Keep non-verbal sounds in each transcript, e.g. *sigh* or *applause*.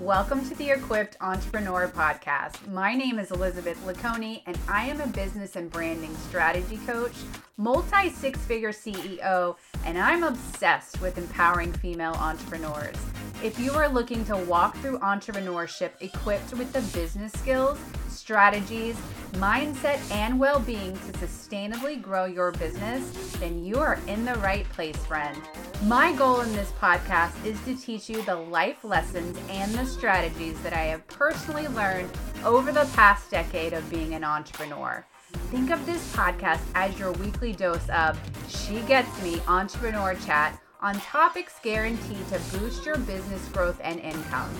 Welcome to the Equipped Entrepreneur Podcast. My name is Elizabeth Leconey, and I am a business and branding strategy coach, multi six figure CEO, and I'm obsessed with empowering female entrepreneurs. If you are looking to walk through entrepreneurship equipped with the business skills, strategies, mindset, and well being to sustainably grow your business, then you are in the right place, friend. My goal in this podcast is to teach you the life lessons and the strategies that I have personally learned over the past decade of being an entrepreneur. Think of this podcast as your weekly dose of She Gets Me Entrepreneur Chat on topics guaranteed to boost your business growth and income.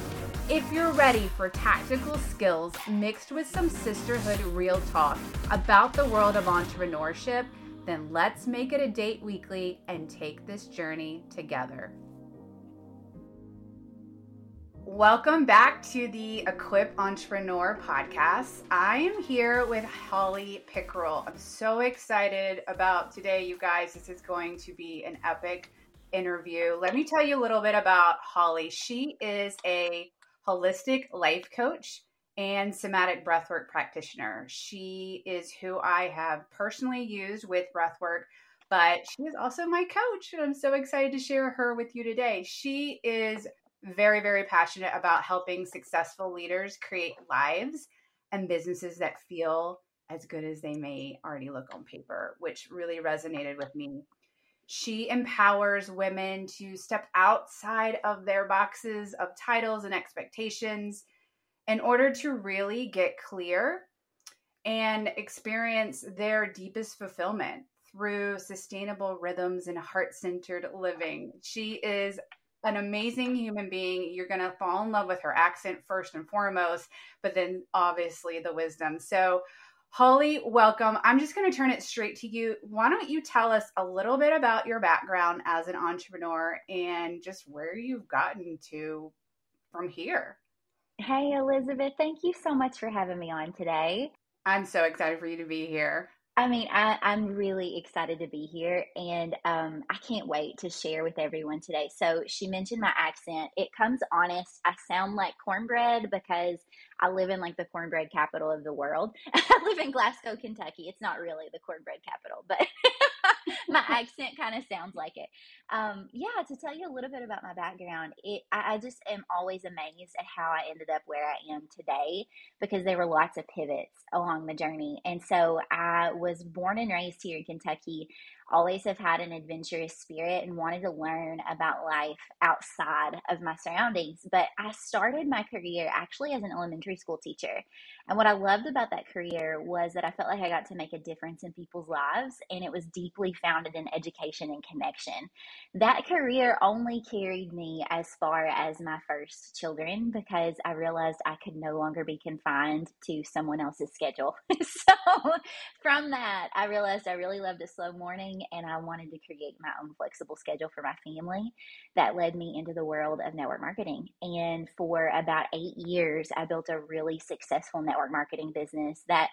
If you're ready for tactical skills mixed with some sisterhood real talk about the world of entrepreneurship, then let's make it a date weekly and take this journey together. Welcome back to the Equip Entrepreneur podcast. I am here with Holly Pickerel. I'm so excited about today, you guys. This is going to be an epic interview. Let me tell you a little bit about Holly. She is a holistic life coach and somatic breathwork practitioner. She is who I have personally used with breathwork, but she is also my coach, and I'm so excited to share her with you today. She is very, very passionate about helping successful leaders create lives and businesses that feel as good as they may already look on paper, which really resonated with me she empowers women to step outside of their boxes of titles and expectations in order to really get clear and experience their deepest fulfillment through sustainable rhythms and heart centered living. She is an amazing human being. You're going to fall in love with her accent first and foremost, but then obviously the wisdom. So, Holly, welcome. I'm just going to turn it straight to you. Why don't you tell us a little bit about your background as an entrepreneur and just where you've gotten to from here? Hey, Elizabeth. Thank you so much for having me on today. I'm so excited for you to be here. I mean, I, am really excited to be here and um, I can't wait to share with everyone today. So, she mentioned my accent. It comes honest. I sound like cornbread because I live in like the cornbread capital of the world. *laughs* I live in Glasgow, Kentucky. It's not really the cornbread capital, but *laughs* *laughs* my accent kind of sounds like it. Um, yeah, to tell you a little bit about my background, it, I, I just am always amazed at how I ended up where I am today because there were lots of pivots along the journey. And so I was born and raised here in Kentucky always have had an adventurous spirit and wanted to learn about life outside of my surroundings. But I started my career actually as an elementary school teacher. And what I loved about that career was that I felt like I got to make a difference in people's lives, and it was deeply founded in education and connection. That career only carried me as far as my first children because I realized I could no longer be confined to someone else's schedule. *laughs* so from that, I realized I really loved a slow morning and I wanted to create my own flexible schedule for my family. That led me into the world of network marketing. And for about eight years, I built a really successful network marketing business that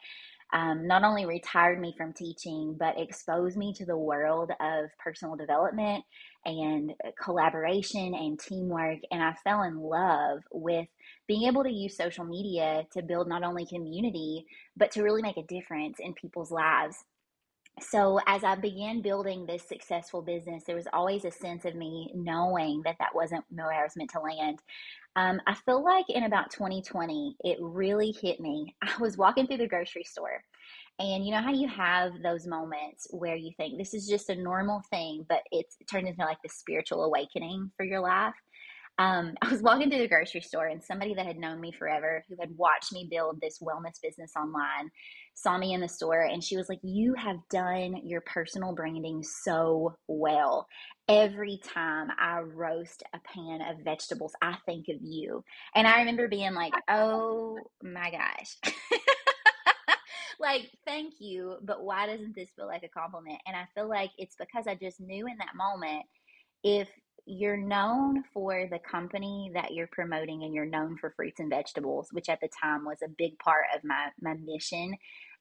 um, not only retired me from teaching, but exposed me to the world of personal development and collaboration and teamwork. And I fell in love with being able to use social media to build not only community, but to really make a difference in people's lives so as I began building this successful business, there was always a sense of me knowing that that wasn't where I was meant to land. Um, I feel like in about 2020, it really hit me. *laughs* I was walking through the grocery store, and you know how you have those moments where you think this is just a normal thing, but it's it turned into like the spiritual awakening for your life. Um, *laughs* I was walking through the grocery store, and somebody that had known me forever, who had watched me build this wellness business online, saw me in the store and she was like, You have done your personal branding so well. Every time I roast a pan of vegetables, I think of you. And I remember being like, Oh my gosh. *laughs* like, thank you, but why doesn't this feel like a compliment? And I feel like it's because I just knew in that moment if you're known for the company that you're promoting and you're known for fruits and vegetables, which at the time was a big part of my, my mission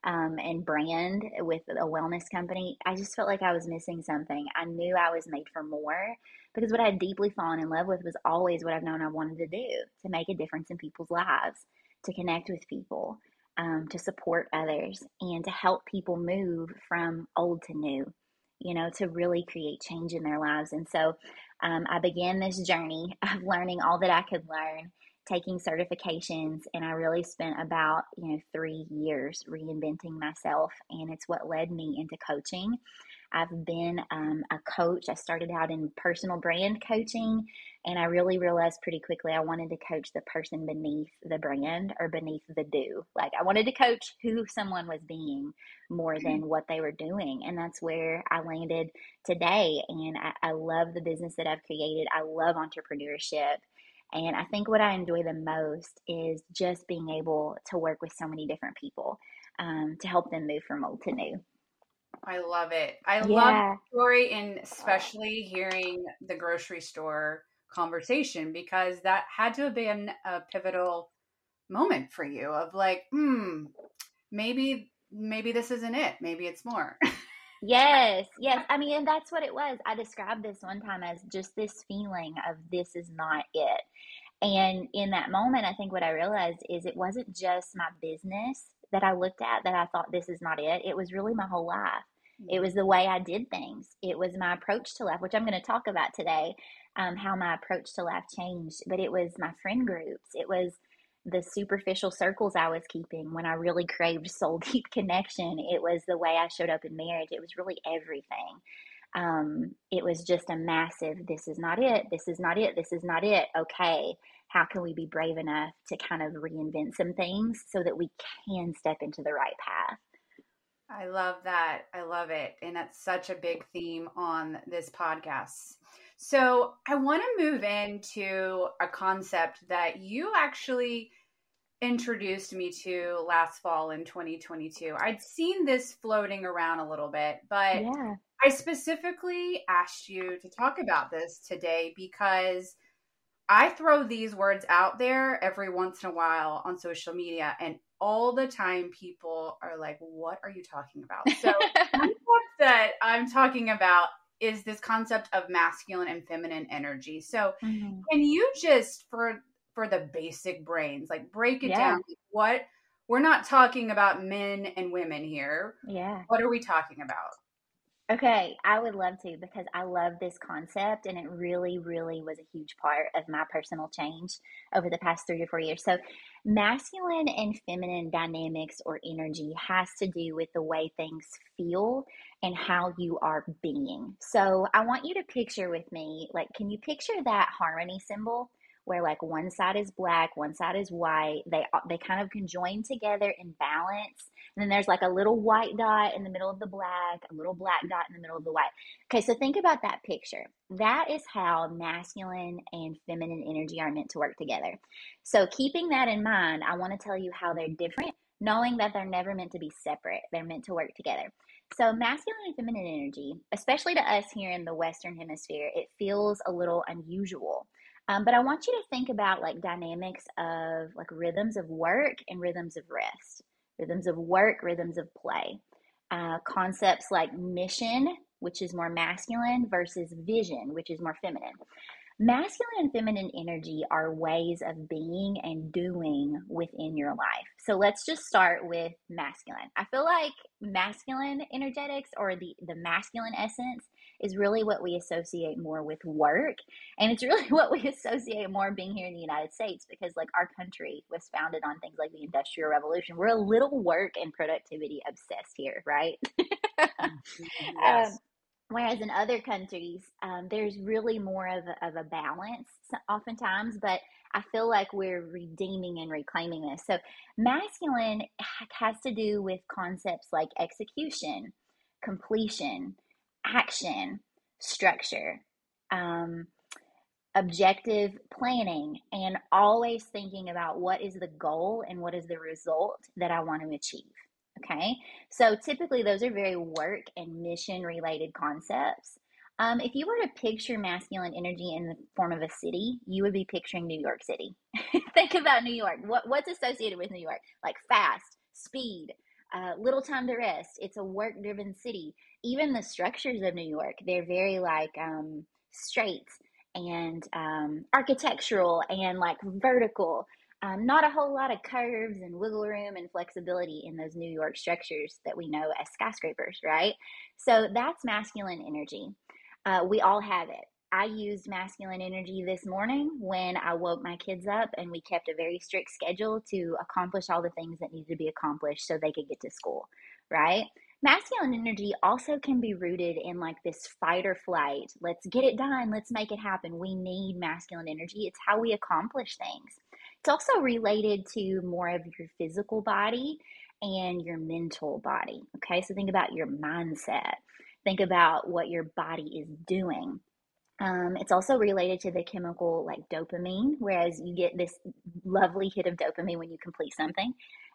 um, and brand with a wellness company, I just felt like I was missing something. I knew I was made for more because what I had deeply fallen in love with was always what I've known I wanted to do to make a difference in people's lives, to connect with people, um, to support others, and to help people move from old to new, you know, to really create change in their lives. And so um, I began this journey *laughs* of learning all that I could learn taking certifications and I really spent about, you know, 3 years reinventing myself and it's what led me into coaching. I've been um, a coach. I started out in personal brand coaching, and I really realized pretty quickly I wanted to coach the person beneath the brand or beneath the do. Like, I wanted to coach who someone was being more than what they were doing. And that's where I landed today. And I, I love the business that I've created, I love entrepreneurship. And I think what I enjoy the most is just being able to work with so many different people um, to help them move from old to new. I love it. I yeah. love the story and especially hearing the grocery store conversation because that had to have been a pivotal moment for you of like, hmm, maybe maybe this isn't it. Maybe it's more. Yes, yes. I mean, and that's what it was. I described this one time as just this feeling of this is not it. And in that moment, I think what I realized is it wasn't just my business that I looked at that I thought this is not it. It was really my whole life. It was the way I did things. It was my approach to life, which I'm going to talk about today, um, how my approach to life changed. But it was my friend groups. It was the superficial circles I was keeping when I really craved *laughs* soul deep connection. It was the way I showed up in marriage. It was really everything. Um, it was just a massive, this is not it, this is not it, this is not it. Okay, how can we be brave enough to kind of reinvent some things so that we can step into the right path? I love that. I love it. And that's such a big theme on this podcast. So I want to move into a concept that you actually introduced me to last fall in 2022. I'd seen this floating around a little bit, but yeah. I specifically asked you to talk about this today because I throw these words out there every once in a while on social media, and all the time people are like, What are you talking about? So, *laughs* that I'm talking about is this concept of masculine and feminine energy. So, mm-hmm. can you just for for the basic brains, like break it yeah. down? What we're not talking about men and women here. Yeah. What are we talking about? Okay, I would love to because I love this concept and it really, really was a huge part of my personal change over the past three to four years. So, masculine and feminine dynamics or energy has to do with the way things feel and how you are being. So, I want you to picture with me like, can you picture that harmony symbol? where like one side is black, one side is white. They they kind of can join together in balance. And then there's like a little white dot in the middle of the black, a little black dot in the middle of the white. Okay, so think about that picture. That is how masculine and feminine energy are meant to work together. So keeping that in mind, I want to tell you how they're different, knowing that they're never meant to be separate. They're meant to work together. So, masculine and feminine energy, especially to us here in the Western Hemisphere, it feels a little unusual um, but I want you to think about like dynamics of like rhythms of work and rhythms of rest, rhythms of work, rhythms of play, uh, concepts like mission, which is more masculine, versus vision, which is more feminine. Masculine and feminine energy are ways of being and doing within your life. So let's just start with masculine. I feel like masculine energetics or the, the masculine essence is really what we associate more with work. And it's really *laughs* what we associate more being here in the United States because, like, our country was founded on things like the Industrial Revolution. We're a little work and productivity obsessed here, right? *laughs* yes. um, Whereas in other countries, um, there's really more of a, of a balance oftentimes, but I feel like we're redeeming and reclaiming this. So, masculine has to do with concepts like execution, completion, action, structure, um, objective planning, and always thinking about what is the goal and what is the result that I want to achieve. Okay, so typically those are very work and mission related concepts. Um, if you were to picture masculine energy in the form of a city, you would be picturing New York City. *laughs* Think about New York. What, what's associated with New York? Like fast, speed, uh, little time to rest. It's a work driven city. Even the structures of New York, they're very like um, straight and um, architectural and like vertical. Um, not a whole lot of curves and wiggle room and flexibility in those New York structures that we know as skyscrapers, right? So that's masculine energy. Uh, we all have it. I used masculine energy this morning when I woke my kids up and we kept a very strict schedule to accomplish all the things that needed to be accomplished so they could get to school, right? Masculine energy also can be rooted in like this fight or flight. Let's get it done. Let's make it happen. We need masculine energy. It's how we accomplish things. It's also related to more of your physical body and your mental body. Okay, so think about your mindset, think about what your body is doing. Um, it's also related to the chemical like dopamine, whereas you get this lovely hit of dopamine when you complete something.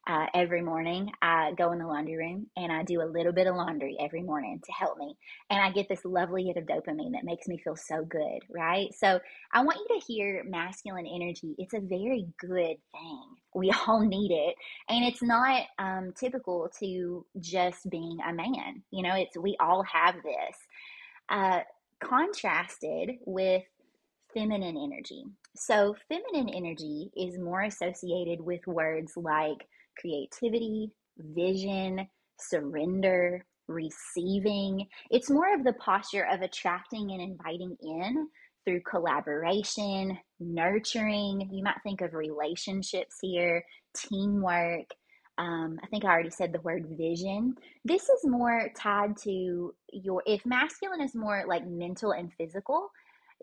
Uh, every morning, I go in the laundry room and I do a little bit of laundry every morning to help me. And I get this lovely hit of dopamine that makes me feel so good, right? So I want you to hear masculine energy. It's a very good thing. We *laughs* all need it. And it's not um, typical to just being a man. You know, it's we all have this. Uh, contrasted with feminine energy. So, feminine energy is more associated with words like creativity, vision, surrender, receiving. It's more of the posture of attracting and inviting in through collaboration, nurturing. You might think of relationships here, teamwork, um, I think I already said the word vision. This is more tied to your, if masculine is more like mental and physical,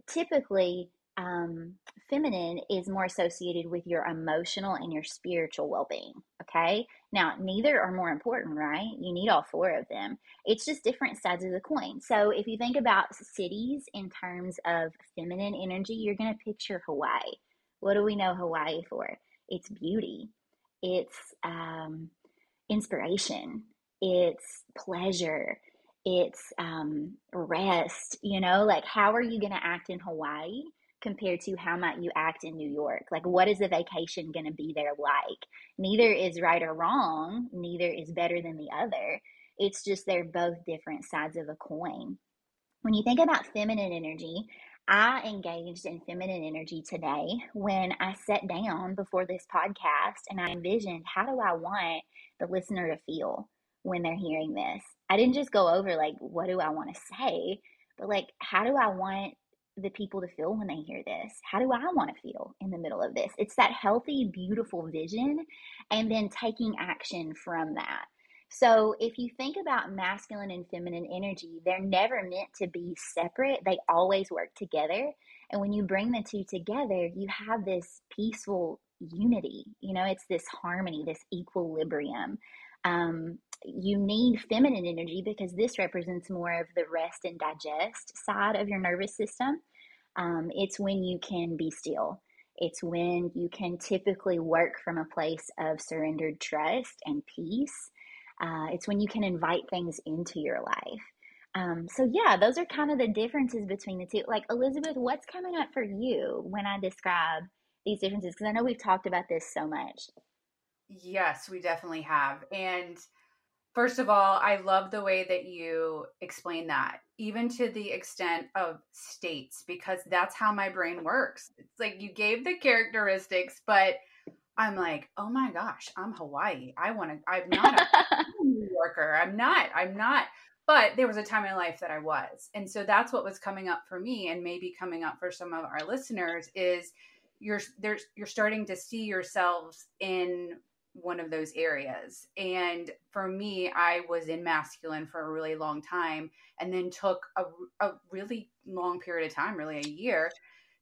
typically um, feminine is more associated with your emotional and your spiritual well being. Okay. Now, neither are more important, right? You need all four of them. It's just different sides of the coin. So, if you think about cities in terms of feminine energy, you're going to picture Hawaii. What do we know Hawaii for? It's beauty it's um, inspiration, it's pleasure, it's um, rest. You know, like how are you going to act in Hawaii? Compared to how might you act in New York? Like, what is the vacation going to be there like? Neither is right or wrong, neither is better than the other. It's just they're both different sides of a coin. When you think about feminine energy, I engaged in feminine energy today when I sat down before this podcast and I envisioned how do I want the listener to feel when they're hearing this. I didn't just go over like what do I want to say, but like how do I want the people to feel when they hear this? How do I want to feel in the middle of this? It's that healthy, beautiful vision and then taking action from that. So if you think about masculine and feminine energy, they're never meant to be separate. They always work together. And when you bring the two together, you have this peaceful unity. You know, it's this harmony, this equilibrium. Um, you need feminine energy because this represents more of the rest and digest side of your nervous system. Um, it's when you can be still. It's when you can typically work from a place of surrendered trust and peace. Uh, it's when you can invite things into your life. Um, so yeah, those are kind of the differences between the two. Like Elizabeth, what's coming up for you when I describe these differences? Because I know we've talked about this so much. Yes, we definitely have. And first of all, I love the way that you explain that, even to the extent of states, because that's how my brain works. It's like you gave the characteristics, but I'm like, oh my gosh, I'm Hawaii. I want to, I'm not *laughs* a New Yorker. I'm not, I'm not. But there was a time in life that I was. And so that's what was coming up for me and maybe coming up for some of our listeners is you're there's you're starting to see yourselves in one of those areas. And for me, I was in masculine for a really long time and then took a, a really long period of time, really a year,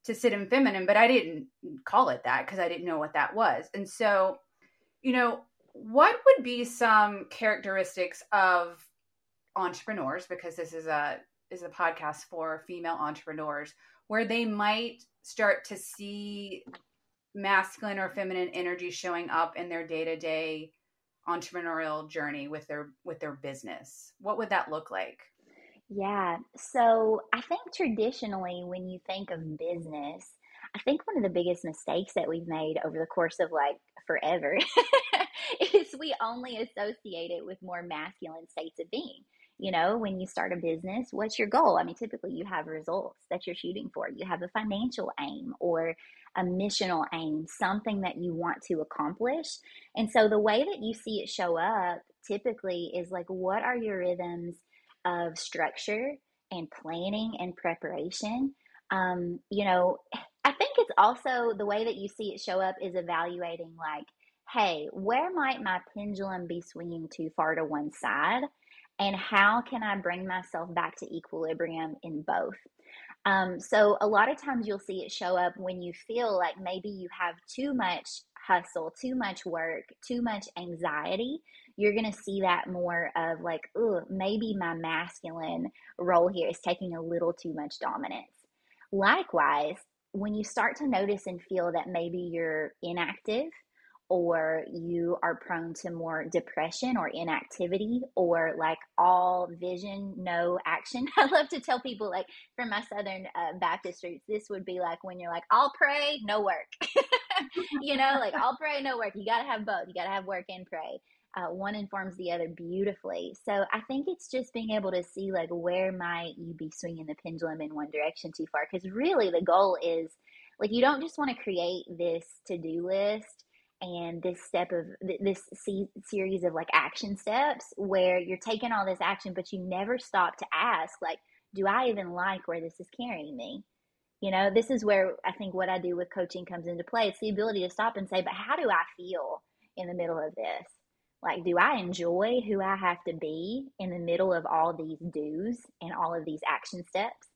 to sit in feminine, but I didn't call it that because I didn't know what that was. And so, you know, what would be some characteristics of entrepreneurs because this is a is a podcast for female entrepreneurs where they might start to see masculine or feminine energy showing up in their day-to-day entrepreneurial journey with their with their business what would that look like yeah. So I think traditionally, when you think of business, I think one of the biggest mistakes that we've made over the course of like forever *laughs* is we only associate it with more masculine states of being. You know, when you start a business, what's your goal? I mean, typically you have results that you're shooting for. You have a financial aim or a missional aim, something that you want to accomplish. And so the way that you see it show up typically is like, what are your rhythms of structure and planning and preparation? Um, you know, I think it's also the way that you see it show up is evaluating like, hey, where might my pendulum be swinging too far to one side? And how can I bring myself back to equilibrium in both? Um, so, a lot of times you'll see it show up when you feel like maybe you have too much hustle, too much work, too much anxiety. You're going to see that more of like, oh, maybe my masculine role here is taking a little too much dominance. Likewise, when you start to notice and feel that maybe you're inactive or you are prone to more depression or inactivity or like all vision no action. *laughs* I love to tell people like from my southern uh, baptist roots this would be like when you're like i'll pray no work. *laughs* You know like i'll pray no work. You gotta have both. You gotta have work and pray. Uh, one informs the other beautifully. So i think it's just being able to see like where might you be swinging the pendulum in one direction too far because really the goal is like you don't just want to create this to-do list and this step of this series of like action steps where you're taking all this action but you never stop to ask like do i even like where this is carrying me? You know this is where i think what i do with coaching comes into play. It's the ability to stop and say but how do i feel in the middle of this? Like do i enjoy who i have to be in the middle of all these do's and all of these action steps?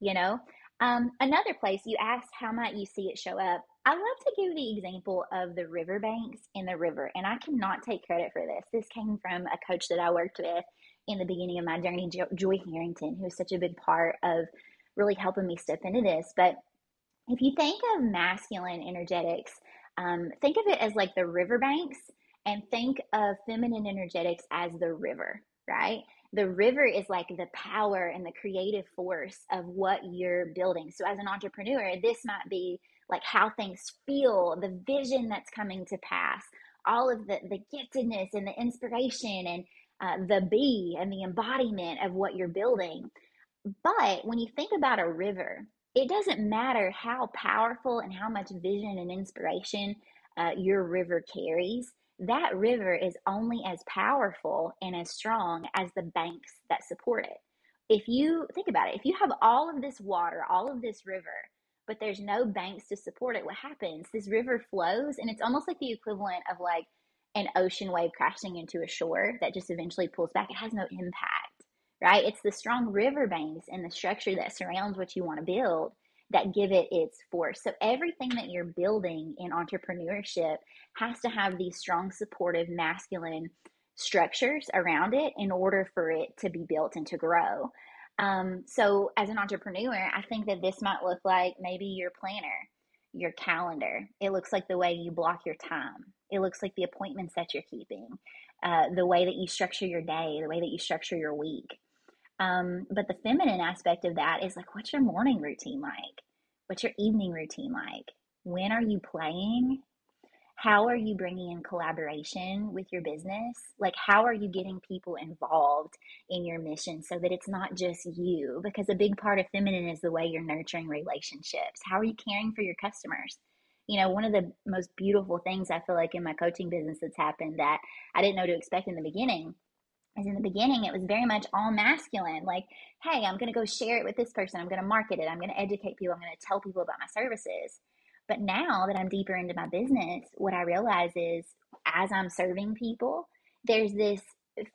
You know? Um, another place you asked how might you see it show up I love to give the example of the riverbanks in the river, and I cannot take credit for this. This came from a coach that I worked with in the beginning of my journey, Joy Harrington, who was such a big part of really helping me step into this. But if you think of masculine energetics, um, think of it as like the riverbanks, and think of feminine energetics as the river, right? The river is like the power and the creative force of what you're building. So, as an entrepreneur, this might be like how things feel, the vision that's coming to pass, all of the, the giftedness and the inspiration and uh, the be and the embodiment of what you're building. But when you think about a river, it doesn't matter how powerful and how much vision and inspiration uh, your river carries. That river is only as powerful and as strong as the banks that support it. If you think about it, if you have all of this water, all of this river, but there's no banks to support it, what happens? This river flows, and it's almost like the equivalent of like an ocean wave crashing into a shore that just eventually pulls back. It has no impact, right? It's the strong river banks and the structure that surrounds what you want to build that give it its force. So everything that you're building in entrepreneurship has to have these strong, supportive, masculine structures around it in order for it to be built and to grow. Um, so, as an entrepreneur, I think that this might look like maybe your planner, your calendar. It looks like the way you block your time. It looks like the appointments that you're keeping, uh, the way that you structure your day, the way that you structure your week. Um, but the feminine aspect of that is like, what's your morning routine like? What's your evening routine like? When are you playing? How are you bringing in collaboration with your business? Like, how are you getting people involved in your mission so that it's not just you? Because a big part of feminine is the way you're nurturing relationships. How are you caring for your customers? You know, one of the most beautiful things I feel like in my coaching business that's happened that I didn't know to expect in the beginning is in the beginning it was very much all masculine like hey i'm going to go share it with this person i'm going to market it i'm going to educate people i'm going to tell people about my services but now that I'm deeper into my business, what I realize is as I'm serving people, there's this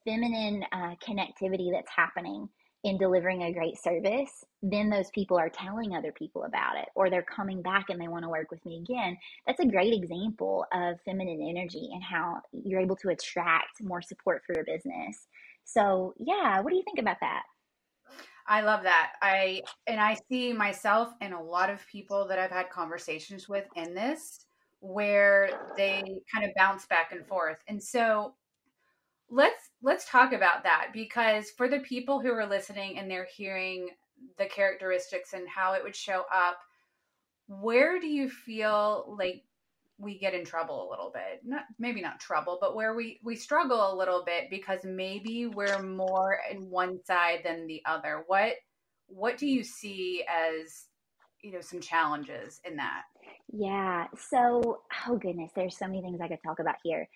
feminine uh, connectivity that's happening in delivering a great service. Then those people are telling other people about it, or they're coming back and they want to work with me again. That's a great example of feminine energy and how you're able to attract more support for your business. So, yeah, what do you think about that? I love that. I and I see myself and a lot of people that I've had conversations with in this where they kind of bounce back and forth. And so let's let's talk about that because for the people who are listening and they're hearing the characteristics and how it would show up, where do you feel like we get in trouble a little bit. Not maybe not trouble but where we we struggle a little bit because maybe we're more in one side than the other. What what do you see as you know some challenges in that? Yeah. So oh goodness there's so many things i could talk about here.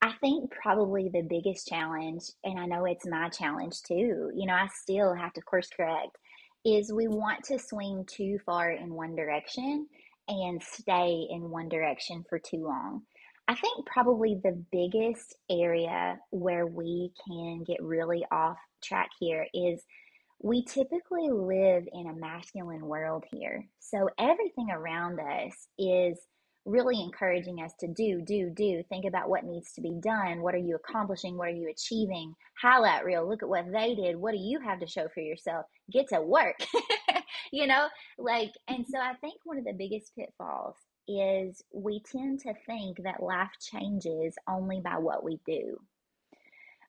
I think probably the biggest challenge and i know it's my challenge too you know i still have to course correct is we want to swing too far in one direction and stay in one direction for too long. I think probably the biggest area where we can get really off track here is we typically live in a masculine world here. So everything around us is really encouraging us to do, do, do. Think about what needs to be done. What are you accomplishing? What are you achieving? Highlight reel. Look at what they did. What do you have to show for yourself? Get to work. *laughs* you know, like, and mm-hmm. so I think one of the biggest pitfalls is we tend to think that life changes only by what we do.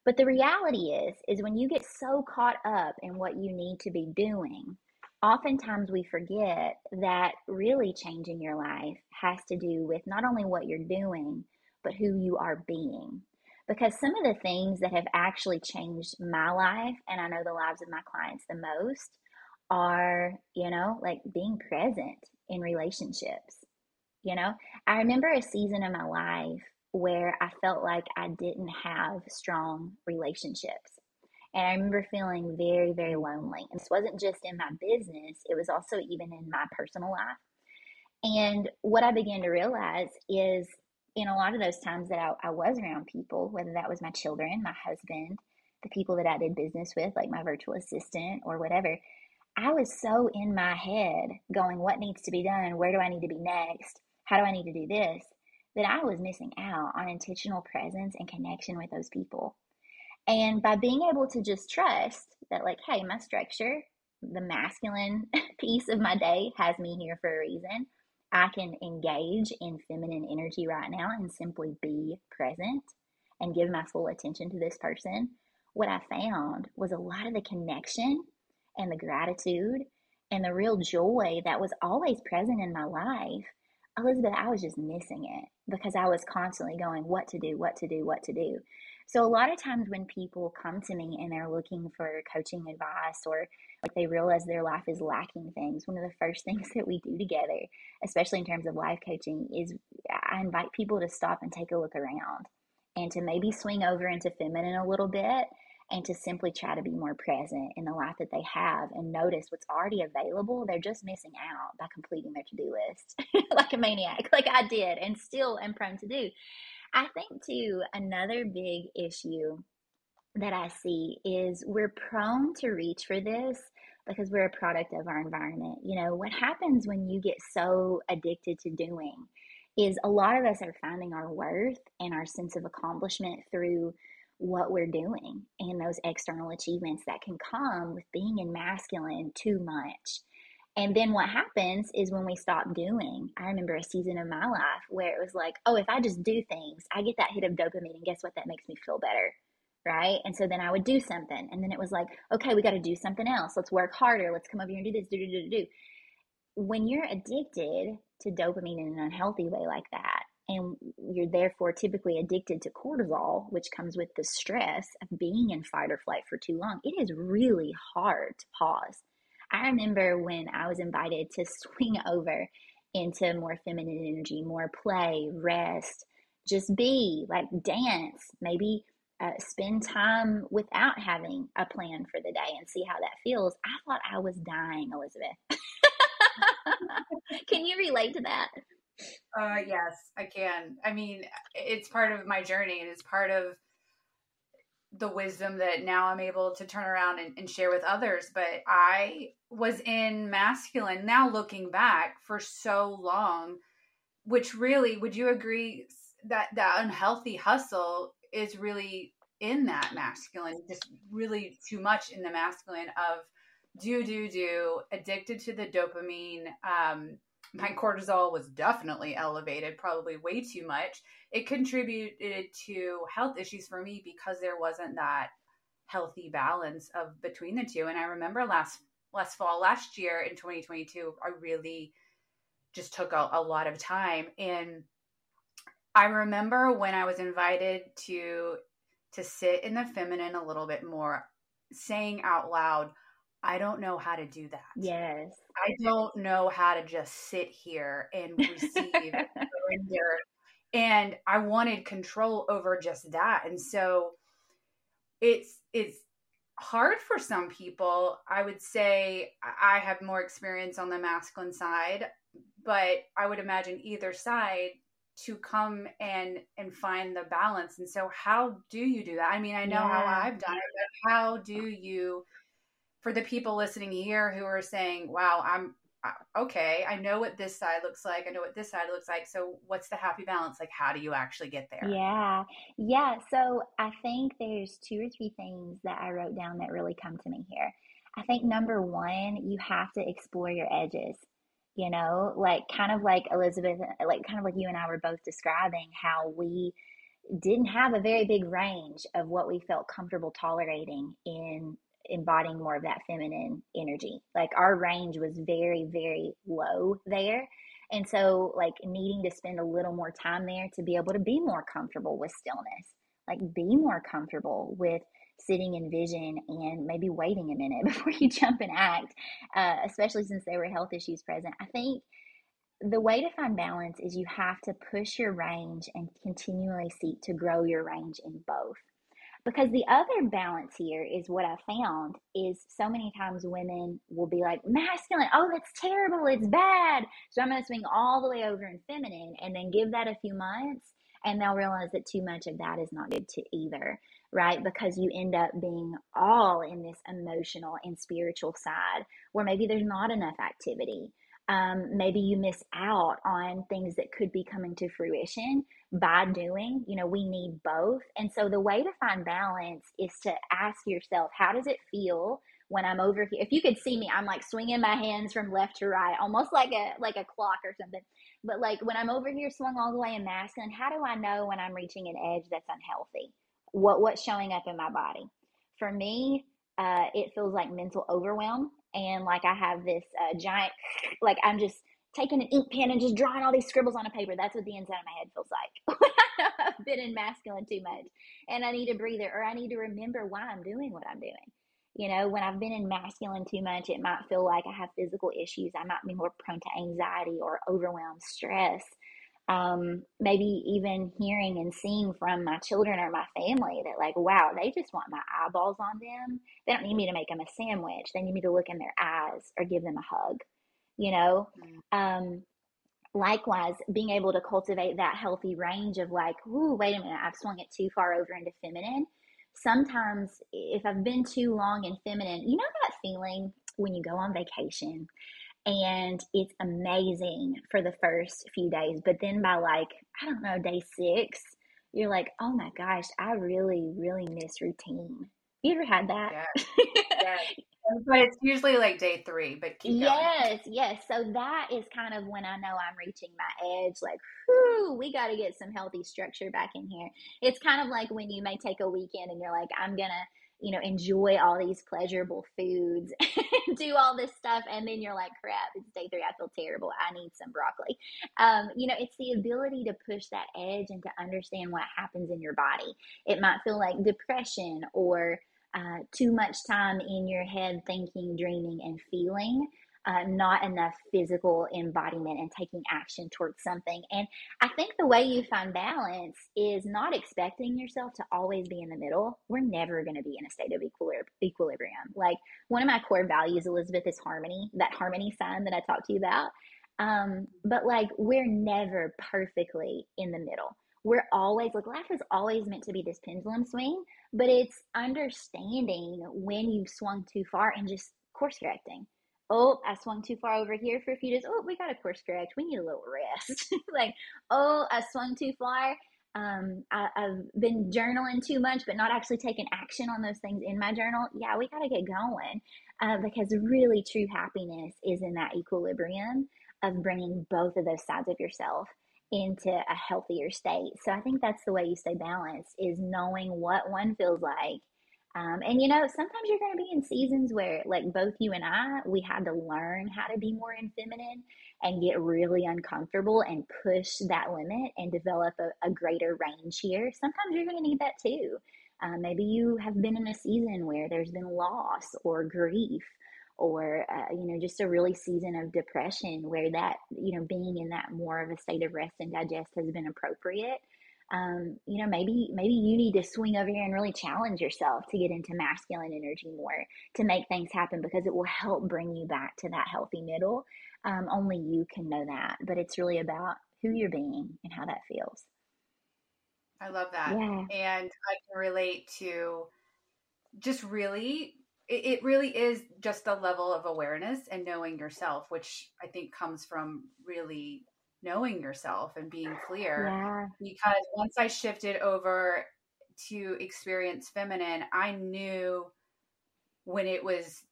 But the reality is, is when you get so caught up in what you need to be doing, oftentimes we forget that really changing your life has to do with not only what you're doing, but who you are being. Because some of the things that have actually changed my life, and I know the lives of my clients the most, are, you know, like being present in relationships. You know, I remember a season of my life where I felt like I didn't have strong relationships. And I remember feeling very, very lonely. And this wasn't just in my business, it was also even in my personal life. And what I began to realize is in a lot of those times that I, I was around people, whether that was my children, my husband, the people that I did business with, like my virtual assistant or whatever, I was so in my head going, what needs to be done? Where do I need to be next? How do I need to do this? That I was missing out on intentional presence and connection with those people. And by being able to just trust that, like, hey, my structure, the masculine *laughs* piece of my day has me here for a reason. I can engage in feminine energy right now and simply be present and give my full attention to this person. What I found was a lot of the connection and the gratitude and the real joy that was always present in my life. Elizabeth, I was just missing it because I was constantly going, what to do, what to do, what to do. So a lot of times when people come to me and they're looking for coaching advice or like they realize their life is lacking things, one of the first *laughs* things that we do together, especially in terms of life coaching, is I invite people to stop and take a look around and to maybe swing over into feminine a little bit and to simply try to be more present in the life that they have and notice what's already available. They're just missing out by completing their to do list *laughs* like a maniac, like I did and still am prone to do. I think, too, another big issue that I see is we're prone to reach for this because we're a product of our environment. You know, what happens when you get so addicted to doing is a lot of us are finding our worth and our sense of accomplishment through what we're doing and those external achievements that can come with being in masculine too much. And then what happens is when we stop doing, I remember a season of my life where it was like, oh, if I just do things, I get that hit of dopamine. And guess what? That makes me feel better. Right. And so then I would do something. And then it was like, okay, we got to do something else. Let's work harder. Let's come over here and do this, do, do, do, do. When you're addicted to dopamine in an unhealthy way like that, and you're therefore typically addicted to cortisol, which comes with the stress of being in fight or flight for too long, it is really hard to pause I remember when I was invited to *laughs* swing over into more feminine energy, more play, rest, just be, like dance, maybe uh, spend time without having a plan for the day and see how that feels. I thought I was dying, Elizabeth. *laughs* can you relate to that? Uh, yes, I can. I mean, it's part of my journey and it's part of the wisdom that now I'm able to turn around and, and, share with others. But I was in masculine now looking back for so long, which really, would you agree that that unhealthy hustle is really in that masculine, just really too much in the masculine of do, do, do, addicted to the dopamine, um, my cortisol was definitely elevated, probably way too much. It contributed to health issues for me because there wasn't that healthy balance of between the two. And I remember last last fall, last year in 2022, I really just took a, a lot of time and I remember when I was invited to to sit in the feminine a little bit more, saying out loud, I don't know how to do that. Yes. I don't know how to just sit here and receive *laughs* surrender. And I wanted control over just that. And so it's it's hard for some people. I would say I have more experience on the masculine side, but I would imagine either side to come and and find the balance. And so how do you do that? I mean, I know yeah. how I've done it, but how do you for the people listening here who are saying, "Wow, I'm okay, I know what this side looks like. I know what this side looks like. So, what's the happy balance? Like, how do you actually get there? Yeah. Yeah. So, I think there's two or three things that I wrote down that really come to me here. I think number one, you have to explore your edges. You know, like kind of like Elizabeth, like kind of like you and I were both describing how we didn't have a very big range of what we felt comfortable tolerating in embodying more of that feminine energy. Like our range was very, very low there. And so, like, needing to spend a little more time there to be able to be more comfortable with stillness, like, be more comfortable with sitting in vision and maybe waiting a minute *laughs* before you jump and act, uh, especially since there were health issues present. I think the way to find balance is you have to push your range and continually seek to grow your range in both. Because the other balance here is what I found is so many times women will be like, masculine, oh, that's terrible, it's bad. So I'm going to swing all the way over in feminine and then give that a few months and they'll realize that too much of that is not good to either, right? Because you end up being all in this emotional and spiritual side where maybe there's not enough activity. Um, maybe you miss out on things that could be coming to fruition by doing. You know, we need both. And so the way to find balance is to ask yourself, how does it feel when I'm over here? If you could see me, I'm like swinging my hands from left to right, almost like a like a clock or something. But like when I'm over here swung all the way in masculine, how do I know when I'm reaching an edge that's unhealthy? What what's showing up in my body? For me, uh, it feels like mental overwhelm and like I have this uh, giant, *laughs* like I'm just taking an ink pen and just drawing all these scribbles on a paper. That's what the inside of my head feels like. *laughs* I've been in masculine too much and I need a breather or I need to remember why I'm doing what I'm doing. You know, when I've been in masculine too much, it might feel like I have physical issues. I might be more prone to anxiety or overwhelmed stress um, maybe even hearing and seeing from my children or my family that like wow they just want my eyeballs on them. They don't need me to make them a sandwich. They need me to look in their eyes or give them a hug you know? Mm. um, likewise being able to cultivate that healthy range of like ooh wait a minute i've swung it too far over into feminine. Sometimes if i've been too long in feminine you know that feeling when you go on vacation and it's amazing for the first few days but then by like i don't know day six you're like oh my gosh i really really miss routine. You ever had that? *laughs* But it's usually like day three but yes yes. So that is kind of when i know i'm reaching my edge like whoo we got to get some healthy structure back in here. It's kind of like when you may take a weekend and you're like i'm gonna you know, enjoy all these pleasurable foods, *laughs* do all this stuff, and then you're like, crap, it's day three, I feel terrible, I need some broccoli. Um, you know, it's the ability to push that edge and to understand what happens in your body. It might feel like depression or uh, too much time in your head thinking, dreaming, and feeling uh, not enough physical embodiment and taking action towards something. And I think the way you find balance is not expecting yourself to always be in the middle. We're never going to be in a state of equilibrium. Like one of my core values, Elizabeth, is harmony, that harmony sign that I talked to you about. Um, but like we're never perfectly in the middle. We're always like life is always meant to be this pendulum swing, but it's understanding when you've swung too far and just course correcting oh, I swung too far over here for a few days. Oh, we got a course correct. We need a little rest. *laughs* like, oh, I swung too far. Um, I, have been journaling too much, but not actually taking action on those things in my journal. Yeah, we got to get going uh, because really true happiness is in that equilibrium of bringing both of those sides of yourself into a healthier state. So I think that's the way you stay balanced is knowing what one feels like Um, and you know, sometimes you're going to be in seasons where, like both you and I, we had to learn how to be more in feminine and get really uncomfortable and push that limit and develop a, a greater range here. Sometimes you're going to need that too. Uh, maybe you have been in a season where there's been loss or grief or uh, you know just a really season of depression where that you know being in that more of a state of rest and digest has been appropriate um, you know maybe maybe you need to swing over here and really challenge yourself to get into masculine energy more to make things happen because it will help bring you back to that healthy middle. Um, only you can know that but it's really about who you're being and how that feels. I love that. Yeah. and i can relate to just really it, really is just a level of awareness and knowing yourself which i think comes from really knowing yourself and being clear. Yeah. Because once I shifted over to experience feminine, I knew when it was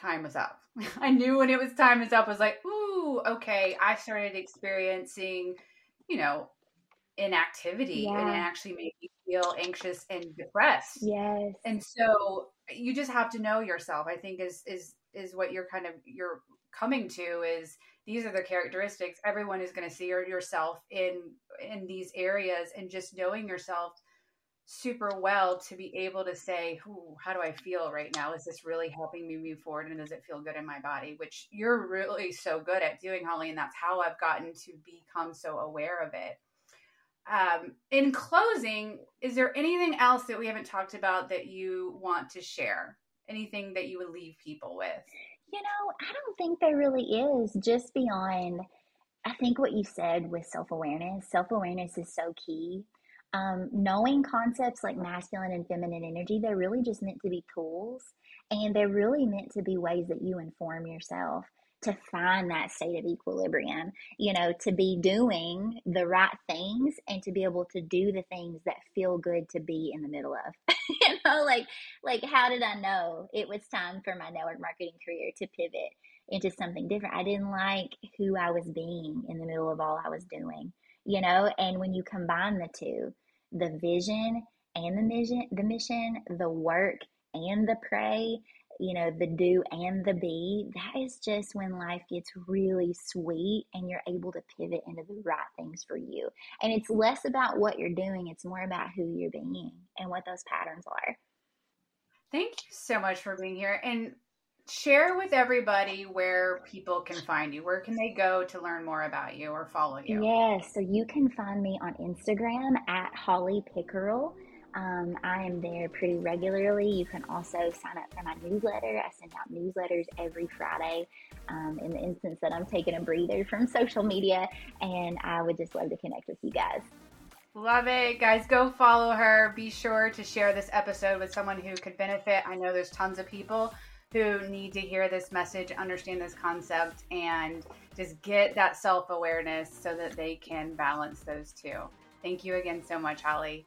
time was up. *laughs* I knew when it was time was up. I was like, ooh, okay. I started experiencing, you know, inactivity yeah. and it actually made me feel anxious and depressed. Yes. And so you just have to know yourself, I think is is is what you're kind of you're coming to is these are the characteristics everyone is going to see yourself in in these areas and just knowing yourself super well to be able to say how do i feel right now? Is this really helping me move forward and does it feel good in my body? Which you're really so good at doing holly and that's how i've gotten to become so aware of it. Um, in closing is there anything else that we haven't talked about that you want to share? Anything that you would leave people with you know, I don't think there really is, just beyond, I think what you said with self awareness. Self awareness is so key. Um, knowing concepts like masculine and feminine energy, they're really just meant to be tools and they're really meant to be ways that you inform yourself to find that state of equilibrium, you know, to be doing the right things and to be able to do the things that feel good to be in the middle of. *laughs* you know, like like how did I know it was time for my network marketing career to pivot into something different? I didn't like who I was being in the middle of all I was doing, you know, and when you combine the two, the vision and the mission, the mission, the work and the pray, you know, the do and the be, that is just when life gets really sweet and you're able to pivot into the right things for you. And it's less about what you're doing, it's more about who you're being and what those patterns are. Thank you so much for being here. And share with everybody where people can find you. Where can they go to learn more about you or follow you? Yes, so you can find me on Instagram at Holly Pickerel. Um, I am there pretty regularly. You can also sign up for my newsletter. I send out newsletters every Friday um, in the instance that I'm taking a breather from social media, and I would just love to connect with you guys. Love it. Guys, go follow her. Be sure to share this episode with someone who could benefit. I know there's tons of people who need to hear this message, understand this concept, and just get that self awareness so that they can balance those two. Thank you again so much, Holly.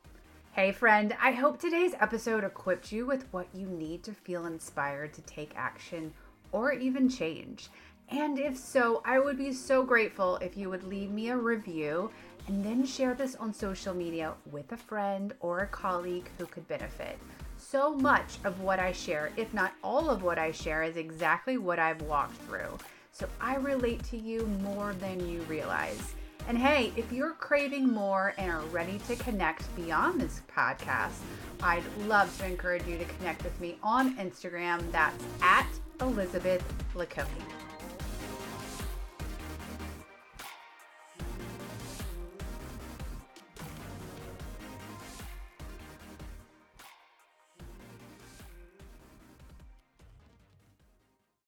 Hey, friend, I hope today's episode equipped you with what you need to feel inspired to take action or even change. And if so, I would be so grateful if you would leave me a review and then share this on social media with a friend or a colleague who could benefit. So much of what I share, if not all of what I share, is exactly what I've walked through. So I relate to you more than you realize. And hey, if you're craving more and are ready to connect beyond this podcast, I'd love to encourage you to connect with me on Instagram. That's at Elizabeth Leconey.